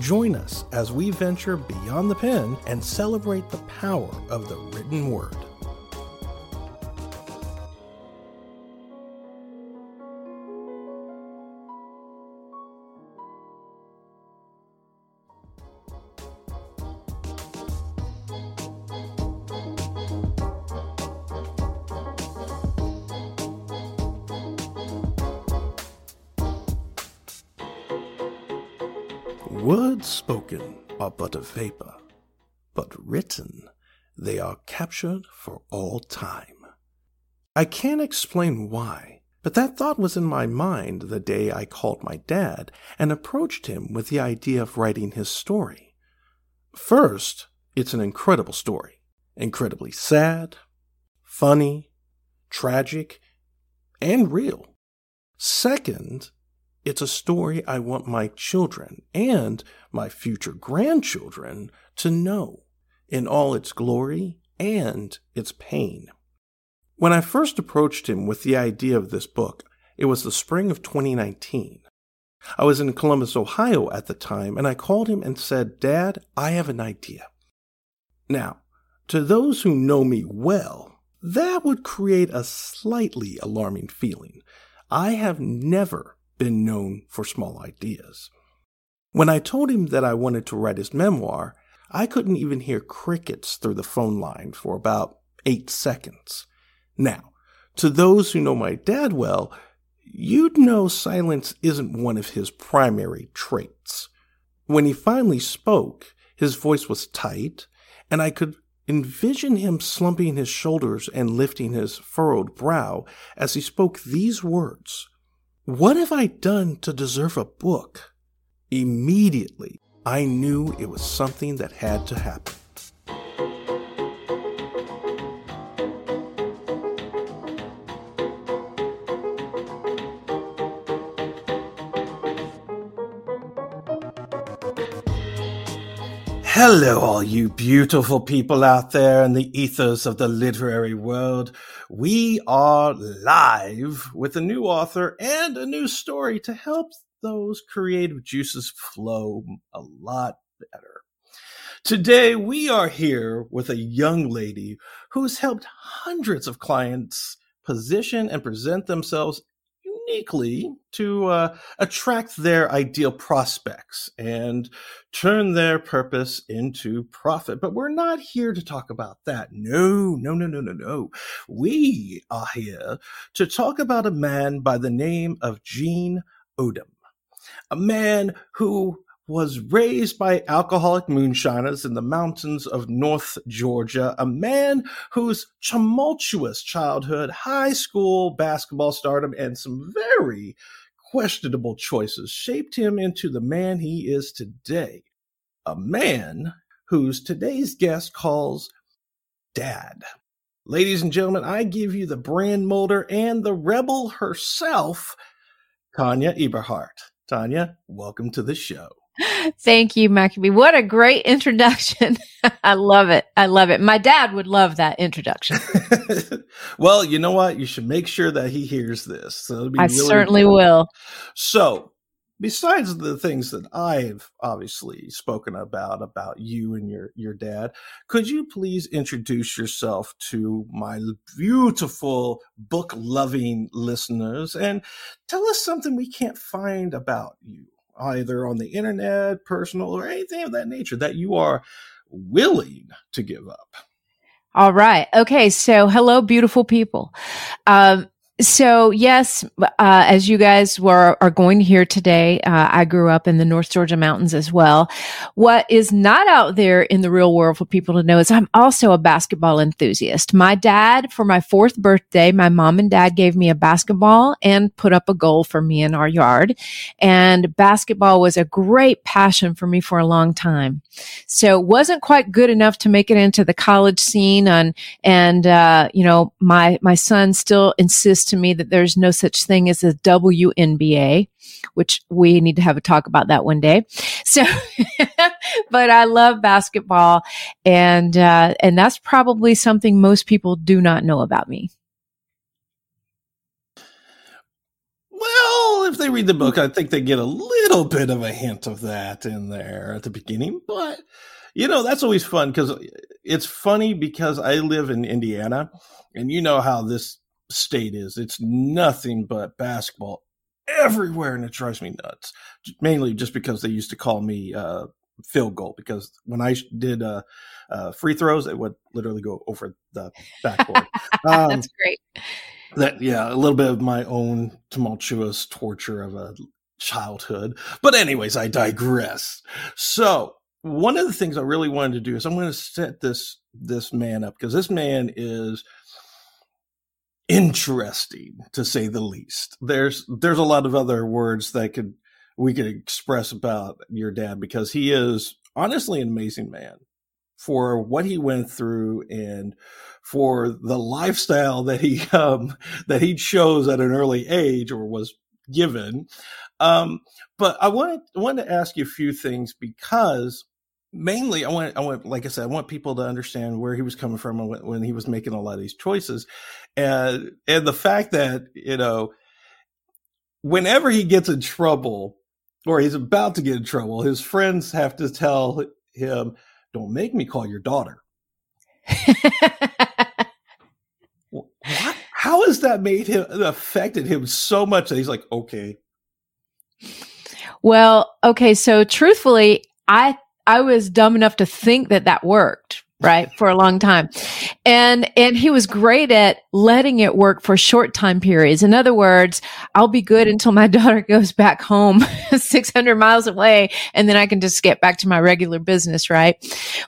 join us as we venture beyond the pen and celebrate the power of the written word. Words spoken are but a vapor, but written they are captured for all time. I can't explain why, but that thought was in my mind the day I called my dad and approached him with the idea of writing his story. First, it's an incredible story, incredibly sad, funny, tragic, and real. Second, it's a story I want my children and my future grandchildren to know in all its glory and its pain. When I first approached him with the idea of this book, it was the spring of 2019. I was in Columbus, Ohio at the time, and I called him and said, Dad, I have an idea. Now, to those who know me well, that would create a slightly alarming feeling. I have never been known for small ideas. When I told him that I wanted to write his memoir, I couldn't even hear crickets through the phone line for about eight seconds. Now, to those who know my dad well, you'd know silence isn't one of his primary traits. When he finally spoke, his voice was tight, and I could envision him slumping his shoulders and lifting his furrowed brow as he spoke these words what have I done to deserve a book? Immediately, I knew it was something that had to happen. Hello, all you beautiful people out there in the ethos of the literary world. We are live with a new author and a new story to help those creative juices flow a lot better. Today, we are here with a young lady who's helped hundreds of clients position and present themselves uniquely to uh, attract their ideal prospects and turn their purpose into profit. But we're not here to talk about that. No, no, no, no, no, no. We are here to talk about a man by the name of Gene Odom, a man who was raised by alcoholic moonshiners in the mountains of North Georgia, a man whose tumultuous childhood, high school basketball stardom, and some very questionable choices shaped him into the man he is today. A man whose today's guest calls Dad. Ladies and gentlemen, I give you the brand molder and the rebel herself, Tonya Eberhart. Tonya, welcome to the show. Thank you, Maccabee. What a great introduction. I love it. I love it. My dad would love that introduction. well, you know what? You should make sure that he hears this. So I really certainly will. So, besides the things that I've obviously spoken about about you and your your dad, could you please introduce yourself to my beautiful book loving listeners and tell us something we can't find about you, either on the internet, personal, or anything of that nature that you are willing to give up? All right. Okay. So, hello, beautiful people. Um, so yes, uh, as you guys were are going to hear today, uh, I grew up in the North Georgia mountains as well. What is not out there in the real world for people to know is I'm also a basketball enthusiast. My dad, for my fourth birthday, my mom and dad gave me a basketball and put up a goal for me in our yard. And basketball was a great passion for me for a long time. So it wasn't quite good enough to make it into the college scene, and and uh, you know my my son still insists to me that there's no such thing as a WNBA, which we need to have a talk about that one day. So, but I love basketball and, uh, and that's probably something most people do not know about me. Well, if they read the book, I think they get a little bit of a hint of that in there at the beginning. But, you know, that's always fun because it's funny because I live in Indiana and you know how this state is. It's nothing but basketball everywhere, and it drives me nuts. Mainly just because they used to call me uh, field goal because when I did uh, uh, free throws, it would literally go over the backboard. Um, That's great. That yeah, a little bit of my own tumultuous torture of a childhood. But anyways, I digress. So one of the things I really wanted to do is I'm going to set this this man up because this man is interesting to say the least. There's there's a lot of other words that could we could express about your dad because he is honestly an amazing man for what he went through and for the lifestyle that he um that he chose at an early age or was given. Um, but I wanted I wanted to ask you a few things because mainly I want I want like I said I want people to understand where he was coming from when, when he was making a lot of these choices, and and the fact that you know whenever he gets in trouble or he's about to get in trouble, his friends have to tell him, "Don't make me call your daughter." what? How has that made him affected him so much that he's like, okay. Well, okay, so truthfully, I I was dumb enough to think that that worked, right? For a long time. And, and he was great at letting it work for short time periods. In other words, I'll be good until my daughter goes back home 600 miles away and then I can just get back to my regular business, right?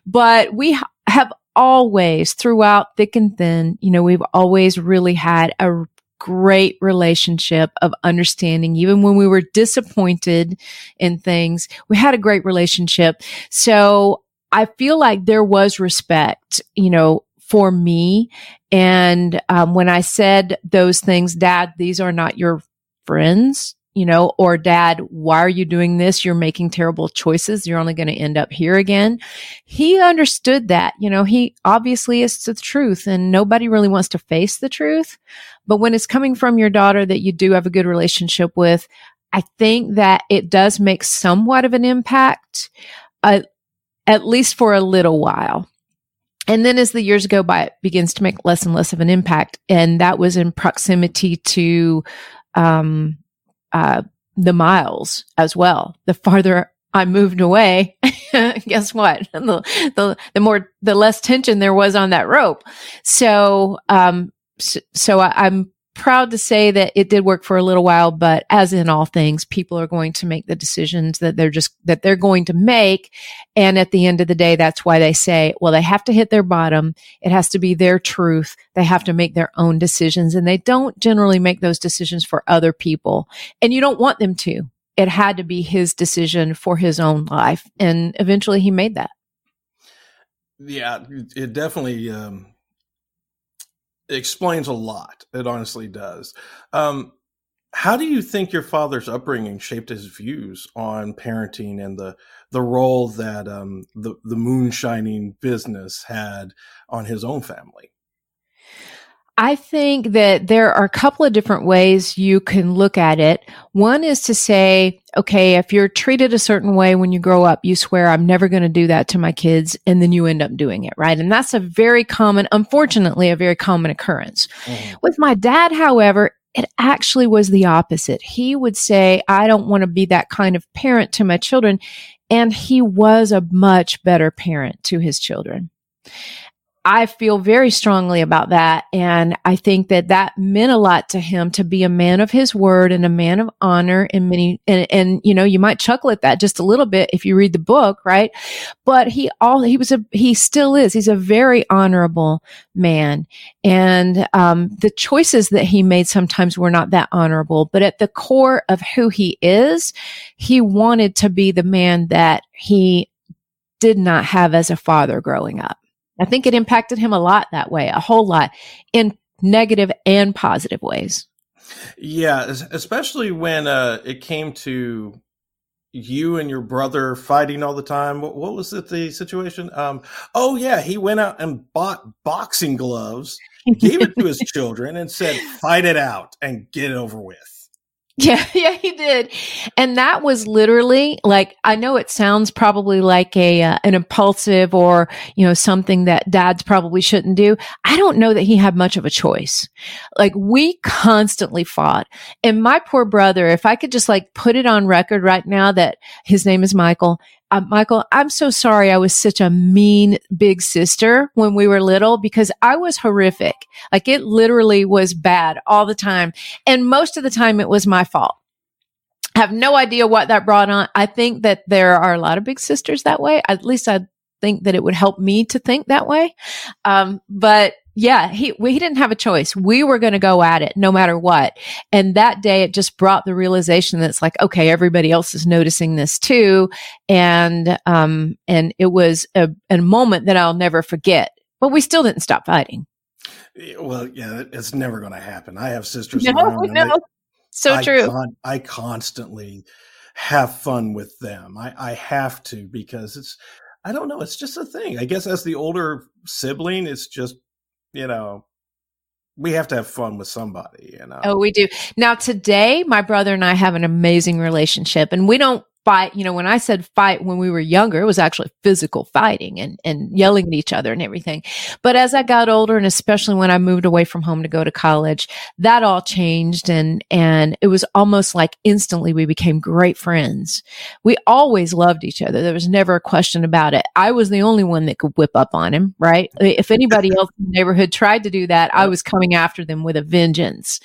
But we have always throughout thick and thin, you know, we've always really had a great relationship of understanding. Even when we were disappointed in things, we had a great relationship. So I feel like there was respect, you know, for me. And um, when I said those things, Dad, these are not your friends you know, or dad, why are you doing this? You're making terrible choices. You're only going to end up here again. He understood that, you know, he obviously is the truth and nobody really wants to face the truth. But when it's coming from your daughter that you do have a good relationship with, I think that it does make somewhat of an impact, uh, at least for a little while. And then as the years go by, it begins to make less and less of an impact. And that was in proximity to, um, uh, the miles as well. The farther I moved away, guess what? The, the, the more, the less tension there was on that rope. So, um, so, I, I'm proud to say that it did work for a little while, but as in all things, people are going to make the decisions that they're just, that they're going to make. And at the end of the day, that's why they say, well, they have to hit their bottom. It has to be their truth. They have to make their own decisions and they don't generally make those decisions for other people. And you don't want them to. It had to be his decision for his own life. And eventually he made that. Yeah, it definitely, um, explains a lot. It honestly does. Um, how do you think your father's upbringing shaped his views on parenting and the the role that um, the the moonshining business had on his own family? I think that there are a couple of different ways you can look at it. One is to say, okay, if you're treated a certain way when you grow up, you swear, I'm never going to do that to my kids. And then you end up doing it, right? And that's a very common, unfortunately, a very common occurrence. Mm-hmm. With my dad, however, it actually was the opposite. He would say, I don't want to be that kind of parent to my children. And he was a much better parent to his children. I feel very strongly about that. And I think that that meant a lot to him to be a man of his word and a man of honor in many, and, and, you know, you might chuckle at that just a little bit if you read the book, right? But he all, he was a, he still is, he's a very honorable man. And, um, the choices that he made sometimes were not that honorable, but at the core of who he is, he wanted to be the man that he did not have as a father growing up. I think it impacted him a lot that way, a whole lot in negative and positive ways. Yeah, especially when uh, it came to you and your brother fighting all the time. What, what was it, the situation? Um, oh, yeah, he went out and bought boxing gloves, gave it to his children, and said, fight it out and get it over with. Yeah, yeah, he did. And that was literally like I know it sounds probably like a uh, an impulsive or, you know, something that dads probably shouldn't do. I don't know that he had much of a choice. Like we constantly fought. And my poor brother, if I could just like put it on record right now that his name is Michael uh, Michael, I'm so sorry I was such a mean big sister when we were little because I was horrific. Like it literally was bad all the time. And most of the time it was my fault. I have no idea what that brought on. I think that there are a lot of big sisters that way. At least I think that it would help me to think that way. Um, but yeah, he we, he didn't have a choice. We were going to go at it no matter what. And that day it just brought the realization that it's like, okay, everybody else is noticing this too. And um and it was a, a moment that I'll never forget. But we still didn't stop fighting. Well, yeah, it's never going to happen. I have sisters. No, no. so I true. Con- I constantly have fun with them. I, I have to because it's I don't know. It's just a thing. I guess as the older sibling, it's just you know, we have to have fun with somebody, you know. Oh, we do. Now today, my brother and I have an amazing relationship and we don't fight. You know, when I said fight when we were younger, it was actually physical fighting and, and yelling at each other and everything. But as I got older and especially when I moved away from home to go to college, that all changed and, and it was almost like instantly we became great friends. We always loved each other. There was never a question about it. I was the only one that could whip up on him, right? If anybody else in the neighborhood tried to do that, I was coming after them with a vengeance.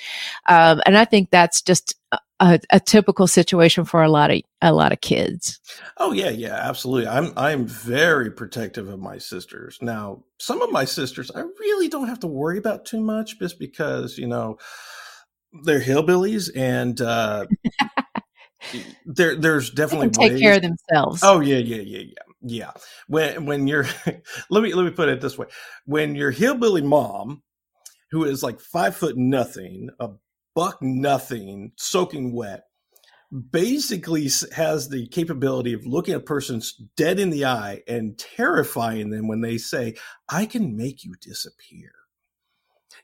Um, and I think that's just a, a, typical situation for a lot of a lot of kids. Oh yeah, yeah, absolutely. I'm I'm very protective of my sisters. Now, some of my sisters I really don't have to worry about too much, just because you know they're hillbillies and uh, there there's definitely take ways. care of themselves. Oh yeah, yeah, yeah, yeah. Yeah. When when you're let me let me put it this way. When your hillbilly mom who is like five foot nothing, a buck nothing, soaking wet, basically has the capability of looking a person dead in the eye and terrifying them when they say, I can make you disappear.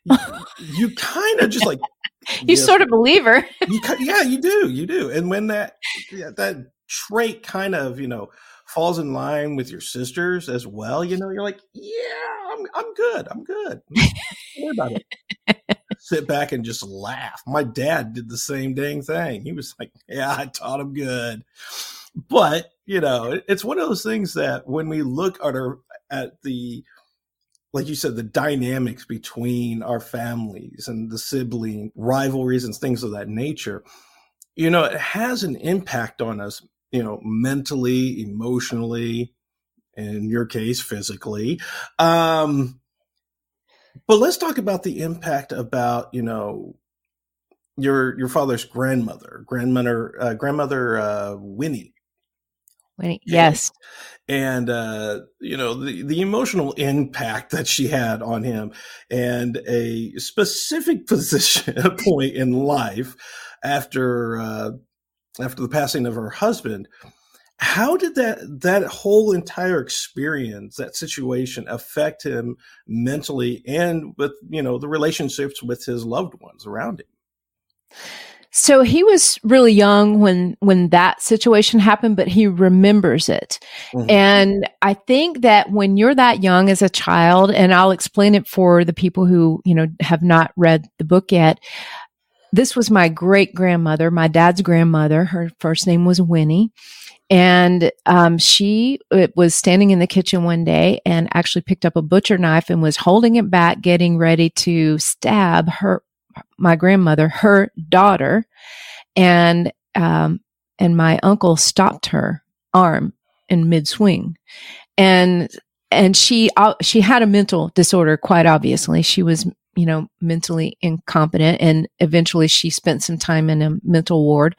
You, you kind of just like you yes, sort of believe her. you, yeah, you do, you do. And when that yeah, that trait kind of you know falls in line with your sisters as well, you know, you're like, yeah, I'm I'm good, I'm good. Don't worry about it sit back and just laugh. My dad did the same dang thing. He was like, Yeah, I taught him good. But, you know, it's one of those things that when we look at our at the like you said, the dynamics between our families and the sibling rivalries and things of that nature, you know, it has an impact on us, you know, mentally, emotionally, in your case, physically. Um, but let's talk about the impact about you know your your father's grandmother, grandmother, uh, grandmother uh, Winnie. Winnie, yes. And uh, you know the the emotional impact that she had on him, and a specific position point in life after uh, after the passing of her husband. How did that that whole entire experience that situation affect him mentally and with you know the relationships with his loved ones around him? So he was really young when when that situation happened but he remembers it. Mm-hmm. and i think that when you're that young as a child and i'll explain it for the people who you know have not read the book yet. This was my great grandmother my dad's grandmother. Her first name was winnie and um, she was standing in the kitchen one day and actually picked up a butcher knife and was holding it back, getting ready to stab her, my grandmother, her daughter, and um, and my uncle stopped her arm in mid swing, and and she uh, she had a mental disorder. Quite obviously, she was you know mentally incompetent, and eventually she spent some time in a mental ward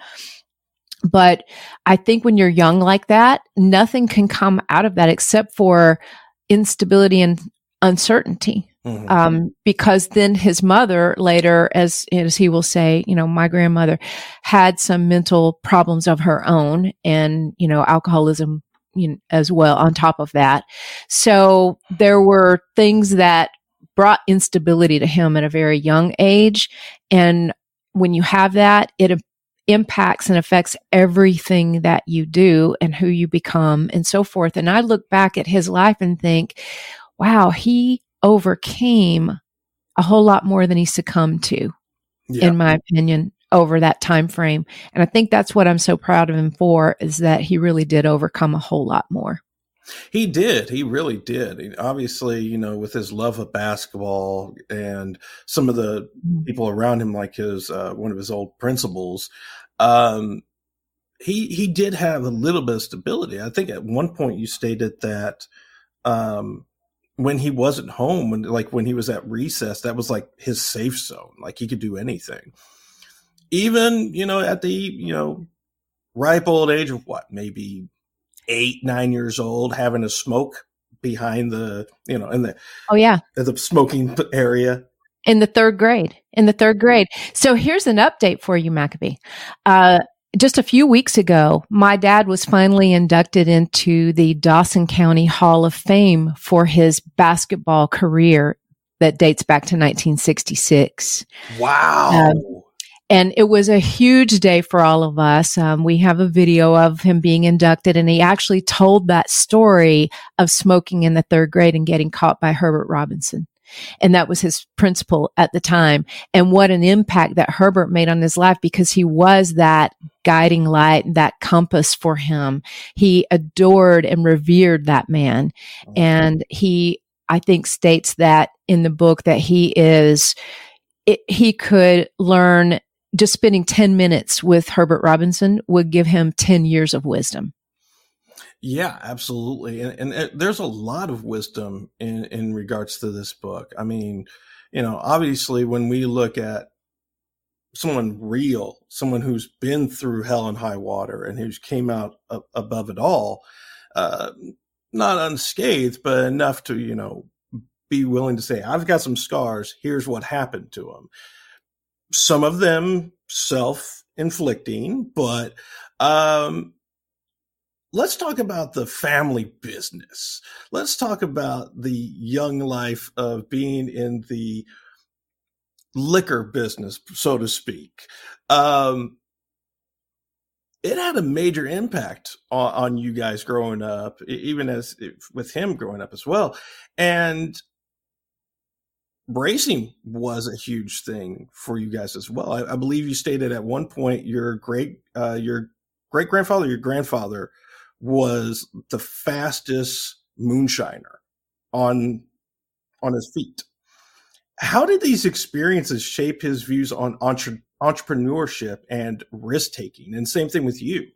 but I think when you're young like that, nothing can come out of that except for instability and uncertainty. Mm-hmm. Um, because then his mother later, as, as he will say, you know, my grandmother had some mental problems of her own and, you know, alcoholism you know, as well on top of that. So there were things that brought instability to him at a very young age. And when you have that, it impacts and affects everything that you do and who you become and so forth. And I look back at his life and think, wow, he overcame a whole lot more than he succumbed to, yeah. in my opinion, over that time frame. And I think that's what I'm so proud of him for is that he really did overcome a whole lot more. He did. He really did. He, obviously, you know, with his love of basketball and some of the mm. people around him, like his uh, one of his old principals, um, he he did have a little bit of stability. I think at one point you stated that um, when he wasn't home, when like when he was at recess, that was like his safe zone. Like he could do anything. Even you know at the you know ripe old age of what maybe eight nine years old, having a smoke behind the you know in the oh yeah the smoking area in the third grade. In the third grade. So here's an update for you, Maccabee. Uh, just a few weeks ago, my dad was finally inducted into the Dawson County Hall of Fame for his basketball career that dates back to 1966. Wow. Um, and it was a huge day for all of us. Um, we have a video of him being inducted, and he actually told that story of smoking in the third grade and getting caught by Herbert Robinson. And that was his principal at the time. And what an impact that Herbert made on his life because he was that guiding light, that compass for him. He adored and revered that man. And he, I think, states that in the book that he is, it, he could learn just spending 10 minutes with Herbert Robinson would give him 10 years of wisdom. Yeah, absolutely. And, and, there's a lot of wisdom in, in regards to this book. I mean, you know, obviously when we look at someone real, someone who's been through hell and high water and who's came out above it all, uh, not unscathed, but enough to, you know, be willing to say, I've got some scars. Here's what happened to them. Some of them self inflicting, but, um, let's talk about the family business. Let's talk about the young life of being in the liquor business, so to speak. Um, it had a major impact on, on, you guys growing up, even as with him growing up as well. And racing was a huge thing for you guys as well. I, I believe you stated at one point your great uh, your great grandfather, your grandfather was the fastest moonshiner on on his feet. How did these experiences shape his views on entre- entrepreneurship and risk taking? And same thing with you.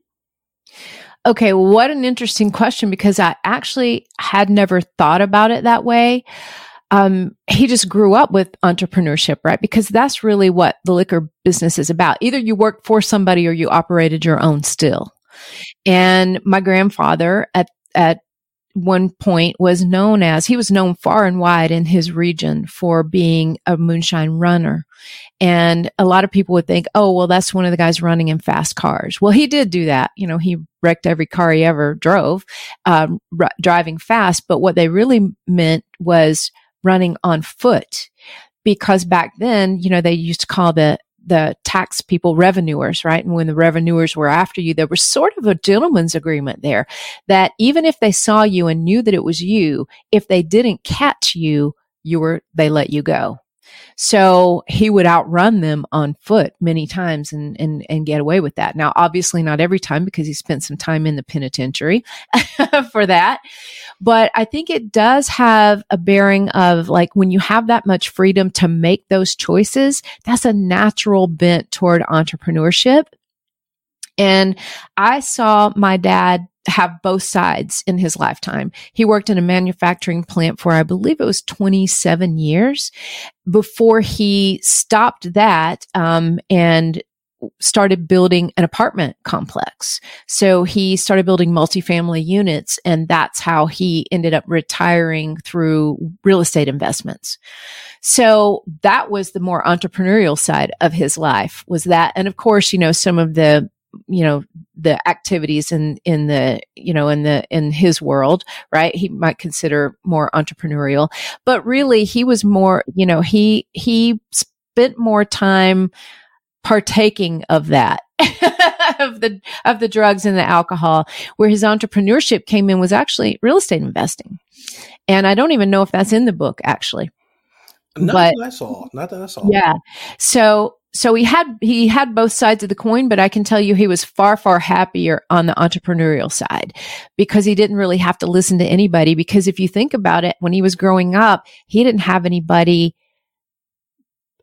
Okay, what an interesting question because I actually had never thought about it that way. Um, he just grew up with entrepreneurship, right? Because that's really what the liquor business is about. Either you work for somebody or you operated your own still. And my grandfather at, at one point was known as he was known far and wide in his region for being a moonshine runner and a lot of people would think oh well that's one of the guys running in fast cars well he did do that you know he wrecked every car he ever drove um, r- driving fast but what they really meant was running on foot because back then you know they used to call the the tax people revenuers, right? And when the revenuers were after you, there was sort of a gentleman's agreement there that even if they saw you and knew that it was you, if they didn't catch you, you were, they let you go. So he would outrun them on foot many times and, and, and get away with that. Now, obviously not every time because he spent some time in the penitentiary for that. But I think it does have a bearing of like when you have that much freedom to make those choices, that's a natural bent toward entrepreneurship. And I saw my dad have both sides in his lifetime. He worked in a manufacturing plant for, I believe it was 27 years before he stopped that, um, and started building an apartment complex. So he started building multifamily units and that's how he ended up retiring through real estate investments. So that was the more entrepreneurial side of his life was that. And of course, you know, some of the you know the activities in in the you know in the in his world right he might consider more entrepreneurial but really he was more you know he he spent more time partaking of that of the of the drugs and the alcohol where his entrepreneurship came in was actually real estate investing and i don't even know if that's in the book actually not but, that I saw. Not that I saw. Yeah. So so he had he had both sides of the coin but i can tell you he was far far happier on the entrepreneurial side because he didn't really have to listen to anybody because if you think about it when he was growing up he didn't have anybody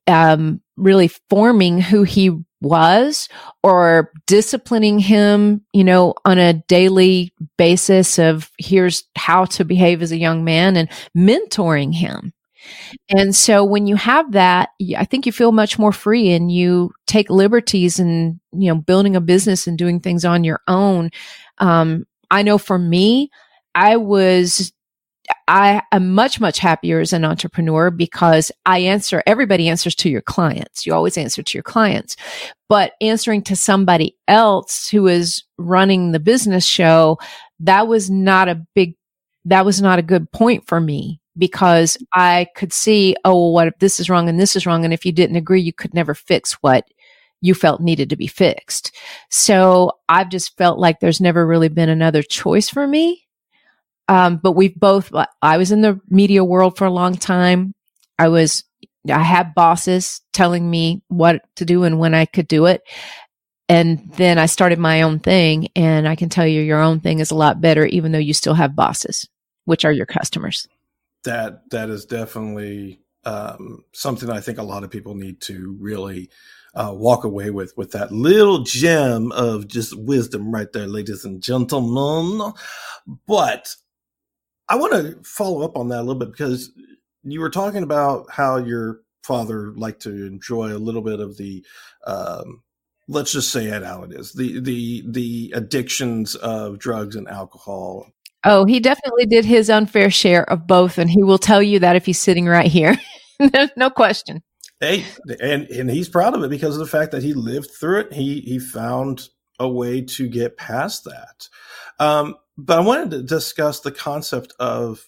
um, really forming who he was or disciplining him, you know, on a daily basis of here's how to behave as a young man and mentoring him. And so when you have that, I think you feel much more free and you take liberties and, you know, building a business and doing things on your own. Um, I know for me, I was I am much, much happier as an entrepreneur because I answer, everybody answers to your clients. You always answer to your clients, but answering to somebody else who is running the business show, that was not a big, that was not a good point for me because I could see, oh, well, what if this is wrong and this is wrong? And if you didn't agree, you could never fix what you felt needed to be fixed. So I've just felt like there's never really been another choice for me. Um, but we've both, I was in the media world for a long time. I was, I had bosses telling me what to do and when I could do it. And then I started my own thing. And I can tell you, your own thing is a lot better, even though you still have bosses, which are your customers that that is definitely um, something I think a lot of people need to really uh, walk away with with that little gem of just wisdom right there, ladies and gentlemen. But I want to follow up on that a little bit because you were talking about how your father liked to enjoy a little bit of the um, let's just say it how it is the the the addictions of drugs and alcohol Oh, he definitely did his unfair share of both, and he will tell you that if he's sitting right here. no question. Hey, and and he's proud of it because of the fact that he lived through it. He he found a way to get past that. Um, but I wanted to discuss the concept of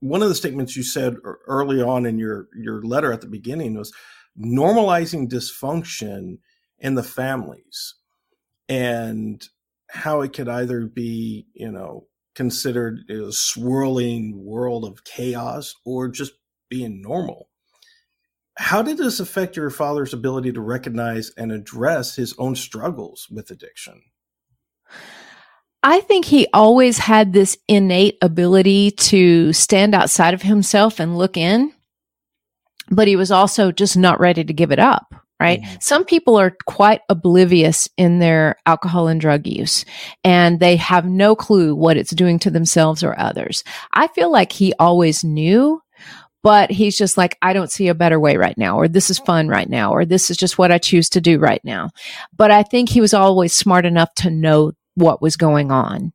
one of the statements you said early on in your your letter at the beginning was normalizing dysfunction in the families and how it could either be you know considered a swirling world of chaos or just being normal. How did this affect your father's ability to recognize and address his own struggles with addiction? I think he always had this innate ability to stand outside of himself and look in, but he was also just not ready to give it up right? Mm-hmm. Some people are quite oblivious in their alcohol and drug use and they have no clue what it's doing to themselves or others. I feel like he always knew, but he's just like, I don't see a better way right now, or this is fun right now, or this is just what I choose to do right now. But I think he was always smart enough to know what was going on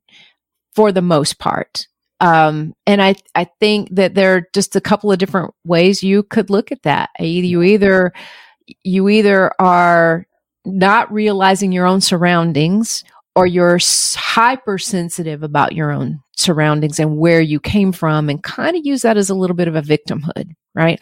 for the most part. Um, and I, I think that there are just a couple of different ways you could look at that. You either, you either are not realizing your own surroundings or you're hypersensitive about your own surroundings and where you came from and kind of use that as a little bit of a victimhood, right?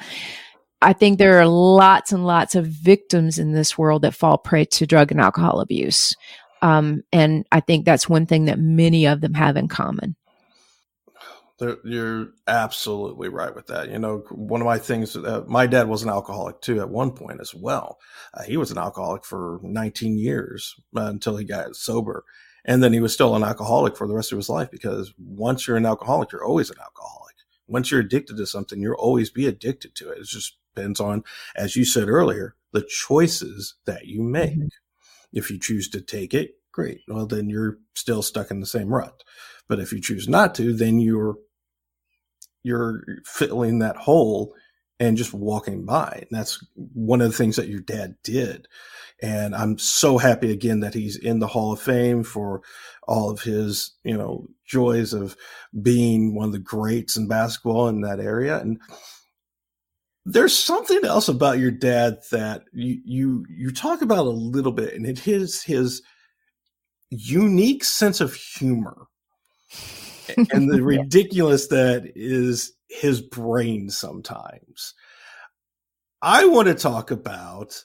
I think there are lots and lots of victims in this world that fall prey to drug and alcohol abuse. Um, and I think that's one thing that many of them have in common. You're absolutely right with that. You know, one of my things, uh, my dad was an alcoholic too at one point as well. Uh, he was an alcoholic for 19 years uh, until he got sober. And then he was still an alcoholic for the rest of his life because once you're an alcoholic, you're always an alcoholic. Once you're addicted to something, you'll always be addicted to it. It just depends on, as you said earlier, the choices that you make. Mm-hmm. If you choose to take it, great. Well, then you're still stuck in the same rut. But if you choose not to, then you're you're filling that hole and just walking by. And that's one of the things that your dad did. And I'm so happy again that he's in the Hall of Fame for all of his, you know, joys of being one of the greats in basketball in that area. And there's something else about your dad that you you you talk about a little bit, and it is his unique sense of humor and the ridiculous that is his brain sometimes. I want to talk about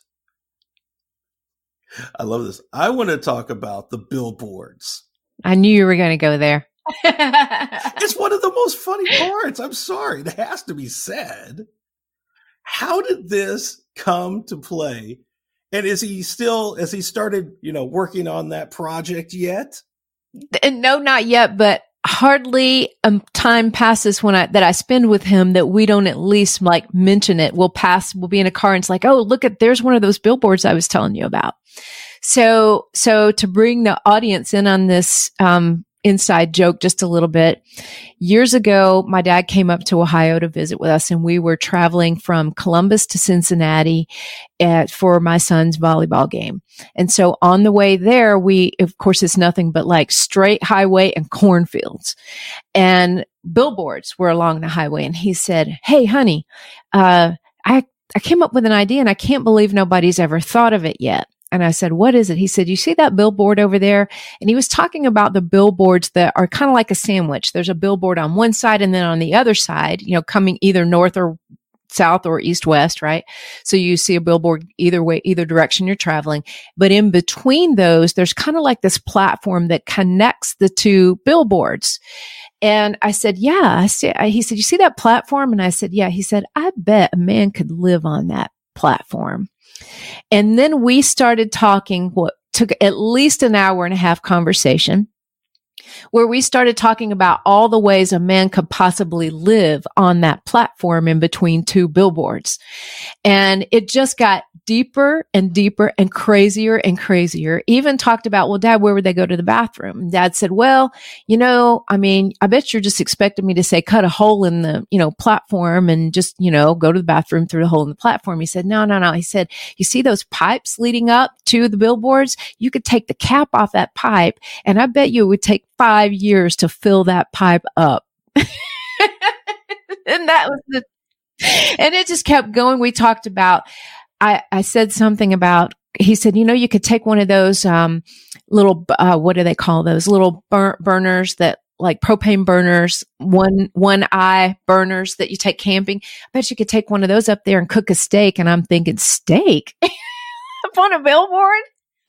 I love this. I want to talk about the billboards. I knew you were going to go there. it's one of the most funny parts. I'm sorry. It has to be said. How did this come to play? And is he still, has he started, you know, working on that project yet? No, not yet, but hardly a time passes when I that I spend with him that we don't at least like mention it. We'll pass, we'll be in a car and it's like, oh, look at there's one of those billboards I was telling you about. So so to bring the audience in on this um, inside joke just a little bit. Years ago, my dad came up to Ohio to visit with us and we were traveling from Columbus to Cincinnati at, for my son's volleyball game. And so on the way there, we, of course, it's nothing but like straight highway and cornfields and billboards were along the highway. And he said, Hey, honey, uh, I, I came up with an idea and I can't believe nobody's ever thought of it yet. And I said, what is it? He said, you see that billboard over there? And he was talking about the billboards that are kind of like a sandwich. There's a billboard on one side and then on the other side, you know, coming either north or south or east west, right? So you see a billboard either way, either direction you're traveling. But in between those, there's kind of like this platform that connects the two billboards. And I said, yeah, I see, he said, you see that platform? And I said, yeah. He said, I bet a man could live on that platform. And then we started talking what took at least an hour and a half conversation where we started talking about all the ways a man could possibly live on that platform in between two billboards. And it just got deeper and deeper and crazier and crazier. Even talked about, well, dad, where would they go to the bathroom? And dad said, well, you know, I mean, I bet you're just expecting me to say cut a hole in the, you know, platform and just, you know, go to the bathroom through the hole in the platform. He said, no, no, no. He said, you see those pipes leading up to the billboards? You could take the cap off that pipe and I bet you it would take five years to fill that pipe up. and that was the, and it just kept going. We talked about, I, I said something about, he said, you know, you could take one of those, um, little, uh, what do they call those little bur- burners that like propane burners, one, one eye burners that you take camping. I bet you could take one of those up there and cook a steak. And I'm thinking steak up on a billboard.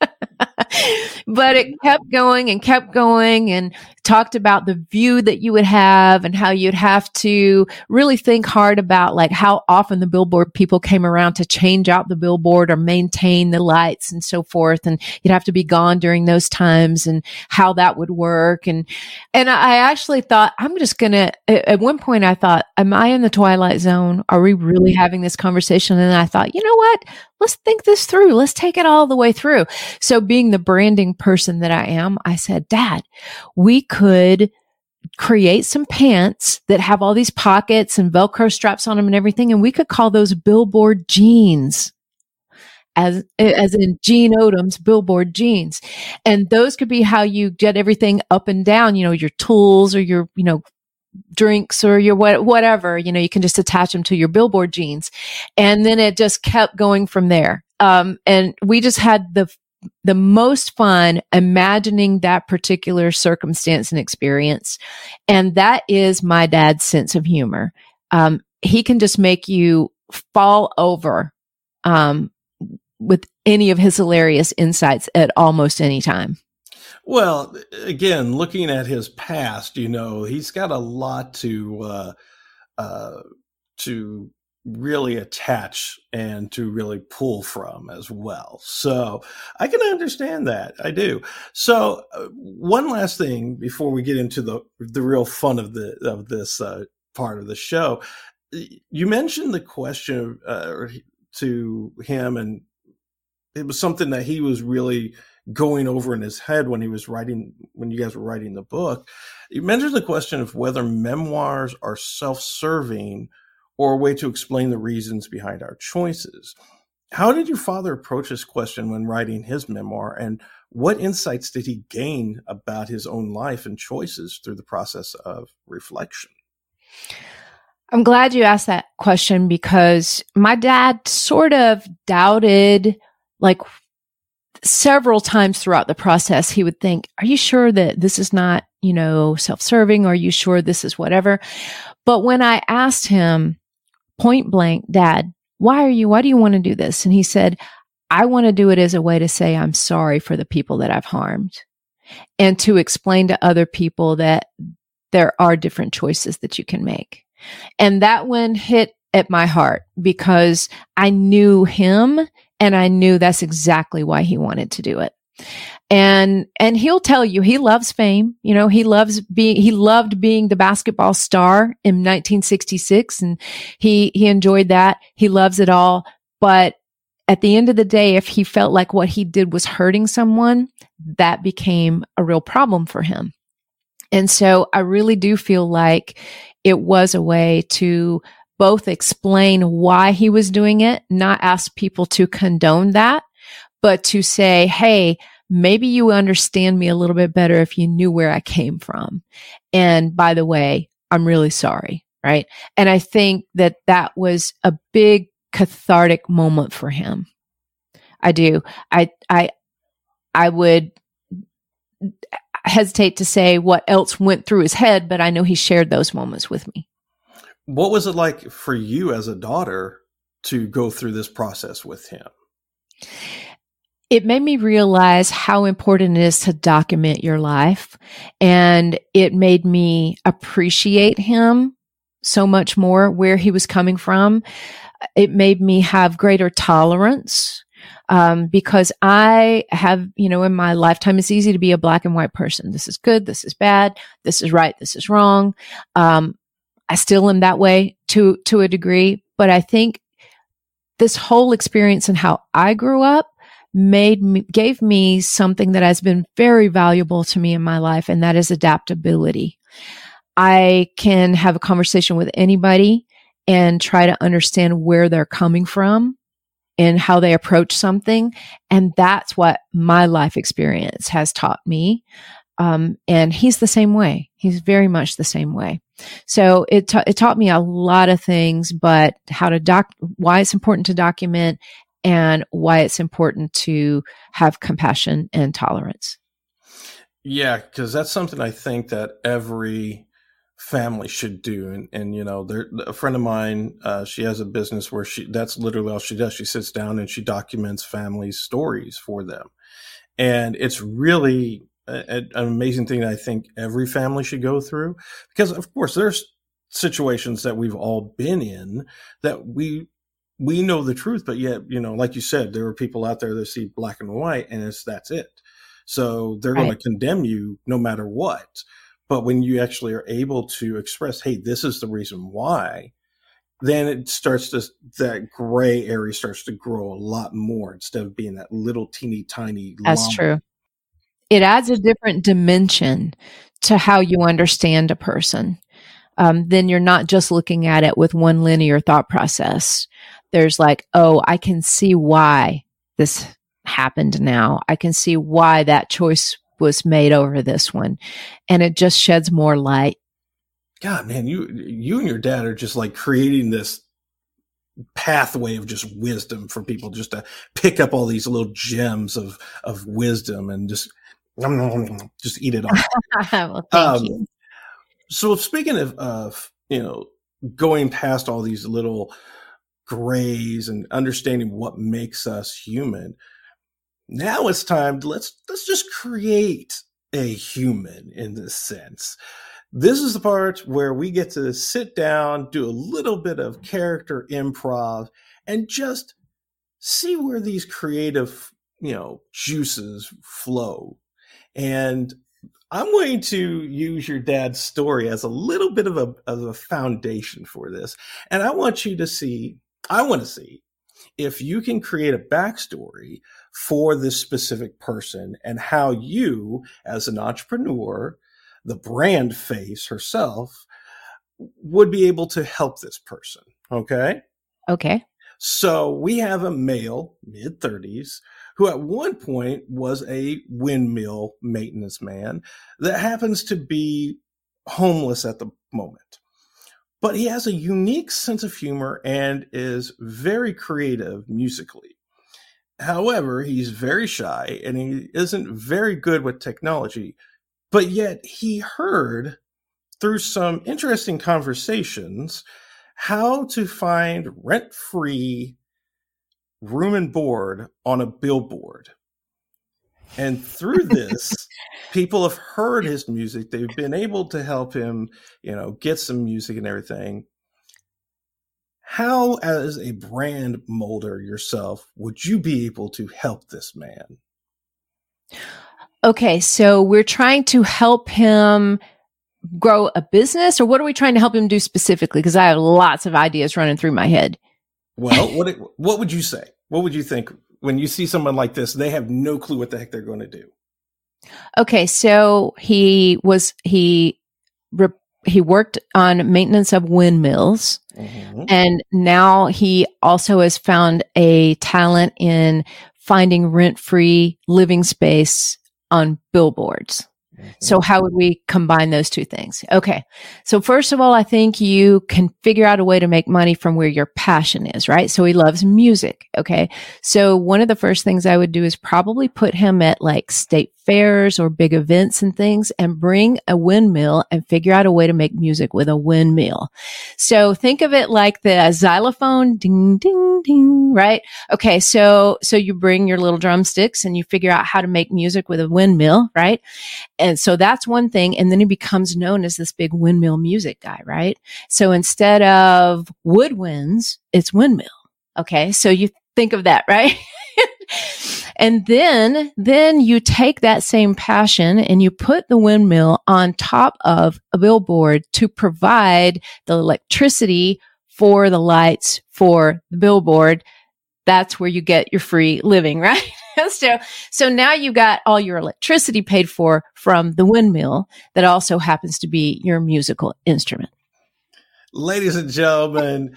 but it kept going and kept going and talked about the view that you would have and how you'd have to really think hard about like how often the billboard people came around to change out the billboard or maintain the lights and so forth. And you'd have to be gone during those times and how that would work. And, and I actually thought, I'm just going to, at one point I thought, am I in the twilight zone? Are we really having this conversation? And I thought, you know what? Let's think this through. Let's take it all the way through. So being the branding person that I am, I said, dad, we could create some pants that have all these pockets and Velcro straps on them and everything. And we could call those billboard jeans as, as in Gene Odom's billboard jeans. And those could be how you get everything up and down, you know, your tools or your, you know, drinks or your what, whatever, you know, you can just attach them to your billboard jeans. And then it just kept going from there. Um, and we just had the, the most fun imagining that particular circumstance and experience. And that is my dad's sense of humor. Um, he can just make you fall over, um, with any of his hilarious insights at almost any time. Well, again, looking at his past, you know, he's got a lot to uh, uh, to really attach and to really pull from as well. So I can understand that. I do. So uh, one last thing before we get into the the real fun of the of this uh, part of the show, you mentioned the question uh, to him, and it was something that he was really going over in his head when he was writing when you guys were writing the book you mentioned the question of whether memoirs are self-serving or a way to explain the reasons behind our choices how did your father approach this question when writing his memoir and what insights did he gain about his own life and choices through the process of reflection I'm glad you asked that question because my dad sort of doubted like several times throughout the process, he would think, Are you sure that this is not, you know, self serving? Are you sure this is whatever? But when I asked him point blank, Dad, why are you, why do you want to do this? And he said, I want to do it as a way to say I'm sorry for the people that I've harmed and to explain to other people that there are different choices that you can make. And that one hit at my heart because I knew him and I knew that's exactly why he wanted to do it. And, and he'll tell you he loves fame. You know, he loves being, he loved being the basketball star in 1966 and he, he enjoyed that. He loves it all. But at the end of the day, if he felt like what he did was hurting someone, that became a real problem for him. And so I really do feel like it was a way to both explain why he was doing it, not ask people to condone that, but to say, Hey, maybe you understand me a little bit better if you knew where I came from. And by the way, I'm really sorry. Right. And I think that that was a big cathartic moment for him. I do. I, I, I would hesitate to say what else went through his head, but I know he shared those moments with me. What was it like for you as a daughter to go through this process with him? It made me realize how important it is to document your life. And it made me appreciate him so much more where he was coming from. It made me have greater tolerance um, because I have, you know, in my lifetime, it's easy to be a black and white person. This is good. This is bad. This is right. This is wrong. Um, I still am that way to, to a degree, but I think this whole experience and how I grew up made me, gave me something that has been very valuable to me in my life. And that is adaptability. I can have a conversation with anybody and try to understand where they're coming from and how they approach something. And that's what my life experience has taught me. Um, and he's the same way. He's very much the same way. So it, ta- it taught me a lot of things, but how to doc, why it's important to document and why it's important to have compassion and tolerance. Yeah, because that's something I think that every family should do. And, and you know, there, a friend of mine, uh, she has a business where she, that's literally all she does. She sits down and she documents family stories for them. And it's really a, an amazing thing that I think every family should go through because of course there's situations that we've all been in that we we know the truth but yet you know like you said there are people out there that see black and white and it's that's it so they're right. going to condemn you no matter what but when you actually are able to express hey this is the reason why then it starts to that gray area starts to grow a lot more instead of being that little teeny tiny that's true it adds a different dimension to how you understand a person. Um, then you're not just looking at it with one linear thought process. There's like, oh, I can see why this happened now. I can see why that choice was made over this one. And it just sheds more light. God, man, you you and your dad are just like creating this pathway of just wisdom for people just to pick up all these little gems of of wisdom and just just eat it all. well, thank um, you. So speaking of, of you know going past all these little grays and understanding what makes us human, now it's time to let's let's just create a human in this sense. This is the part where we get to sit down, do a little bit of character improv, and just see where these creative, you know, juices flow. And I'm going to use your dad's story as a little bit of a, of a foundation for this. And I want you to see, I want to see if you can create a backstory for this specific person and how you, as an entrepreneur, the brand face herself would be able to help this person. Okay. Okay. So we have a male, mid 30s, who at one point was a windmill maintenance man that happens to be homeless at the moment. But he has a unique sense of humor and is very creative musically. However, he's very shy and he isn't very good with technology. But yet he heard through some interesting conversations how to find rent free room and board on a billboard. And through this, people have heard his music. They've been able to help him, you know, get some music and everything. How, as a brand molder yourself, would you be able to help this man? Okay, so we're trying to help him grow a business, or what are we trying to help him do specifically? Because I have lots of ideas running through my head. Well, what what would you say? What would you think when you see someone like this? They have no clue what the heck they're going to do. Okay, so he was he re- he worked on maintenance of windmills, mm-hmm. and now he also has found a talent in finding rent free living space on billboards. Mm-hmm. So how would we combine those two things? Okay. So first of all, I think you can figure out a way to make money from where your passion is, right? So he loves music. Okay. So one of the first things I would do is probably put him at like state fairs or big events and things and bring a windmill and figure out a way to make music with a windmill. So think of it like the xylophone, ding, ding, ding, right? Okay. So, so you bring your little drumsticks and you figure out how to make music with a windmill, right? And so that's one thing. And then he becomes known as this big windmill music guy, right? So instead of woodwinds, it's windmill. Okay. So you think of that, right? And then, then you take that same passion and you put the windmill on top of a billboard to provide the electricity for the lights for the billboard. That's where you get your free living, right? so, so now you got all your electricity paid for from the windmill that also happens to be your musical instrument. Ladies and gentlemen,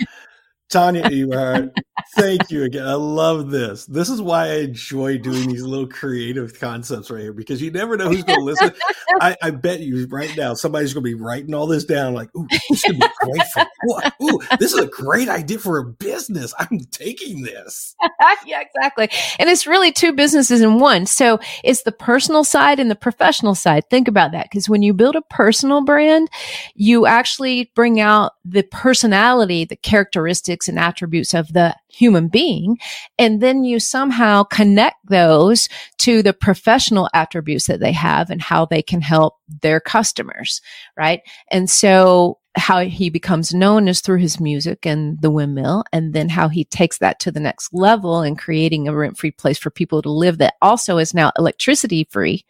Tonya Eberhart, thank you again. I love this. This is why I enjoy doing these little creative concepts right here because you never know who's going to listen. I, I, bet you right now somebody's going to be writing all this down. Like, ooh, this could be great for. Ooh, ooh, this is a great idea for a business. I'm taking this. yeah, exactly. And it's really two businesses in one. So it's the personal side and the professional side. Think about that because when you build a personal brand, you actually bring out the personality, the characteristics and attributes of the human being. And then you somehow connect those to the professional attributes that they have and how they can help their customers. Right. And so how he becomes known is through his music and the windmill, and then how he takes that to the next level and creating a rent free place for people to live that also is now electricity free,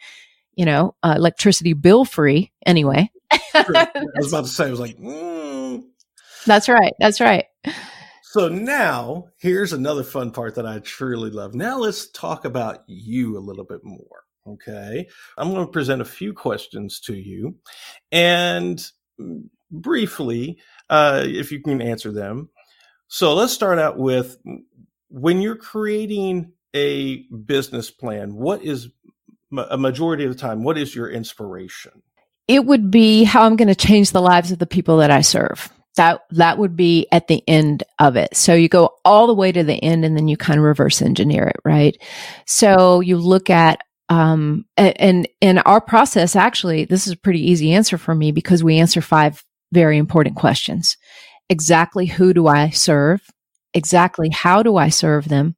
you know, uh, electricity bill free anyway. I was about to say, I was like, mm. that's right. That's right. So now here's another fun part that I truly love. Now let's talk about you a little bit more. Okay. I'm going to present a few questions to you and briefly, uh, if you can answer them. So let's start out with when you're creating a business plan, what is a majority of the time, what is your inspiration? it would be how I'm going to change the lives of the people that I serve. That, that would be at the end of it. So you go all the way to the end and then you kind of reverse engineer it, right? So you look at, um, and, in our process, actually, this is a pretty easy answer for me because we answer five very important questions. Exactly who do I serve? Exactly how do I serve them?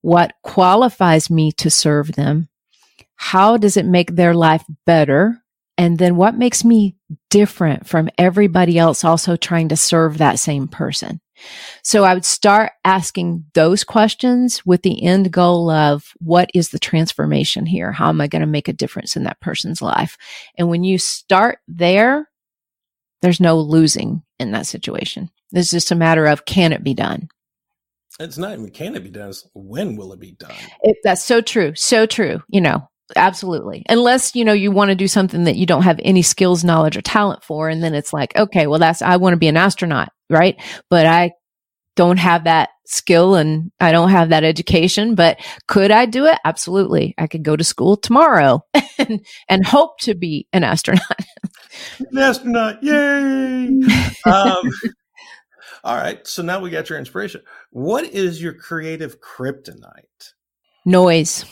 What qualifies me to serve them? How does it make their life better? And then what makes me different from everybody else also trying to serve that same person? So I would start asking those questions with the end goal of what is the transformation here? How am I going to make a difference in that person's life? And when you start there, there's no losing in that situation. It's just a matter of can it be done? It's not even can it be done, it's when will it be done? It, that's so true. So true. You know, absolutely. Unless, you know, you want to do something that you don't have any skills, knowledge, or talent for. And then it's like, okay, well, that's, I want to be an astronaut, right? But I don't have that skill and I don't have that education, but could I do it? Absolutely. I could go to school tomorrow and, and hope to be an astronaut. an astronaut. Yay. um, all right. So now we got your inspiration. What is your creative kryptonite? Noise.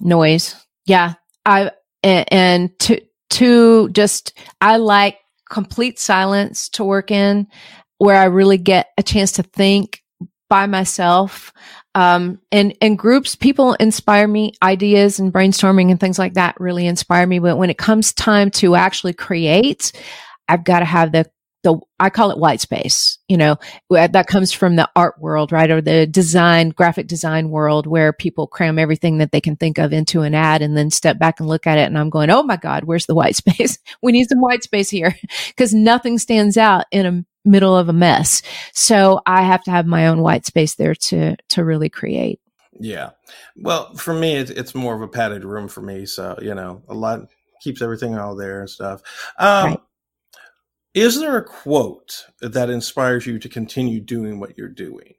Noise. Yeah. I, and to, to just, I like complete silence to work in where I really get a chance to think by myself. Um, and, and groups, people inspire me, ideas and brainstorming and things like that really inspire me. But when it comes time to actually create, I've got to have the the I call it white space. You know, that comes from the art world, right, or the design, graphic design world, where people cram everything that they can think of into an ad and then step back and look at it. And I'm going, oh my god, where's the white space? we need some white space here because nothing stands out in a middle of a mess. So I have to have my own white space there to to really create. Yeah. Well, for me, it's, it's more of a padded room for me. So, you know, a lot keeps everything all there and stuff. Um, right. Is there a quote that inspires you to continue doing what you're doing?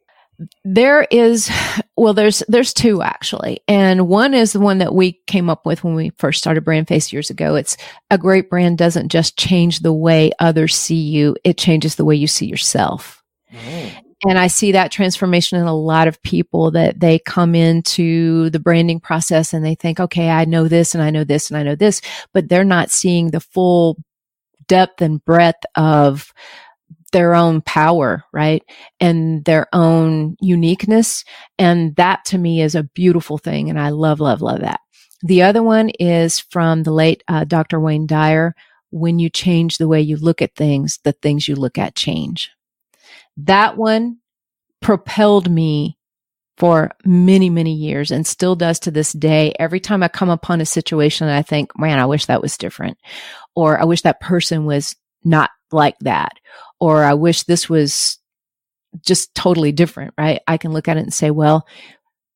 There is, well, there's, there's two actually. And one is the one that we came up with when we first started BrandFace years ago. It's a great brand doesn't just change the way others see you. It changes the way you see yourself. Mm. And I see that transformation in a lot of people that they come into the branding process and they think, okay, I know this and I know this and I know this, but they're not seeing the full depth and breadth of their own power, right? And their own uniqueness. And that to me is a beautiful thing. And I love, love, love that. The other one is from the late uh, Dr. Wayne Dyer. When you change the way you look at things, the things you look at change. That one propelled me for many, many years and still does to this day. Every time I come upon a situation I think, man, I wish that was different. Or I wish that person was not like that. Or I wish this was just totally different, right? I can look at it and say, well,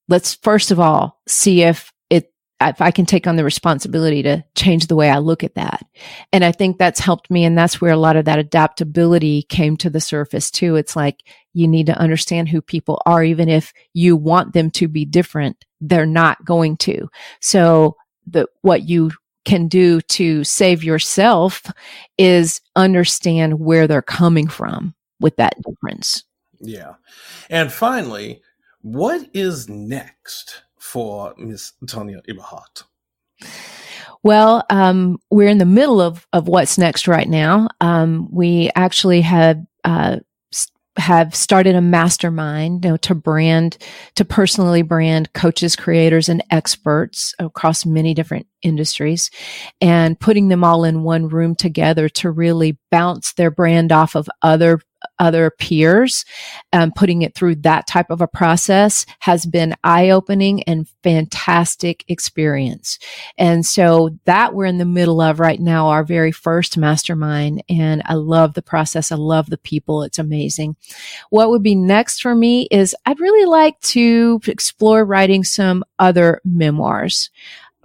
let's first of all see if it, if I can take on the responsibility to change the way I look at that. And I think that's helped me. And that's where a lot of that adaptability came to the surface too. It's like you need to understand who people are, even if you want them to be different, they're not going to. So the, what you can do to save yourself is understand where they're coming from with that difference. Yeah. And finally, what is next? for Miss Tonya Eberhart? Well, um, we're in the middle of, of what's next right now. Um, we actually have uh, have started a mastermind you know, to brand, to personally brand coaches, creators, and experts across many different industries and putting them all in one room together to really bounce their brand off of other other peers, um, putting it through that type of a process has been eye opening and fantastic experience. And so that we're in the middle of right now, our very first mastermind. And I love the process. I love the people. It's amazing. What would be next for me is I'd really like to explore writing some other memoirs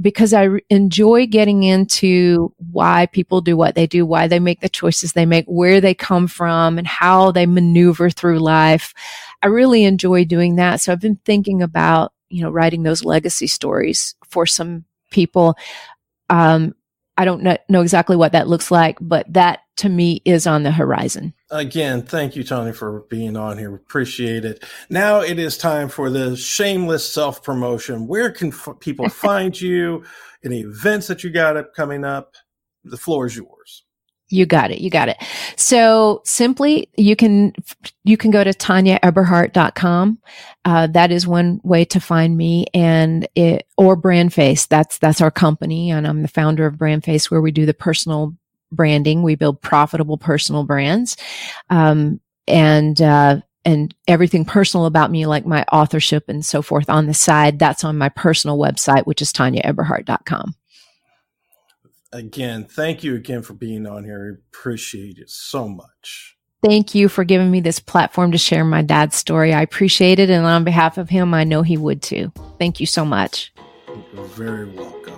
because I enjoy getting into why people do what they do, why they make the choices they make, where they come from, and how they maneuver through life. I really enjoy doing that. So I've been thinking about, you know, writing those legacy stories for some people. Um, I don't know, know exactly what that looks like, but that to me is on the horizon. Again, thank you, Tony, for being on here. Appreciate it. Now it is time for the shameless self promotion. Where can f- people find you? Any events that you got up coming up? The floor is yours. You got it. You got it. So simply you can, you can go to tonyaeberhart.com. Uh, that is one way to find me and it, or BrandFace. That's, that's our company. And I'm the founder of BrandFace where we do the personal branding. We build profitable personal brands. Um, and, uh, and everything personal about me, like my authorship and so forth on the side, that's on my personal website, which is tonyaeberhart.com again, thank you again for being on here. I appreciate it so much. Thank you for giving me this platform to share my dad's story. I appreciate it. And on behalf of him, I know he would too. Thank you so much. You're very welcome.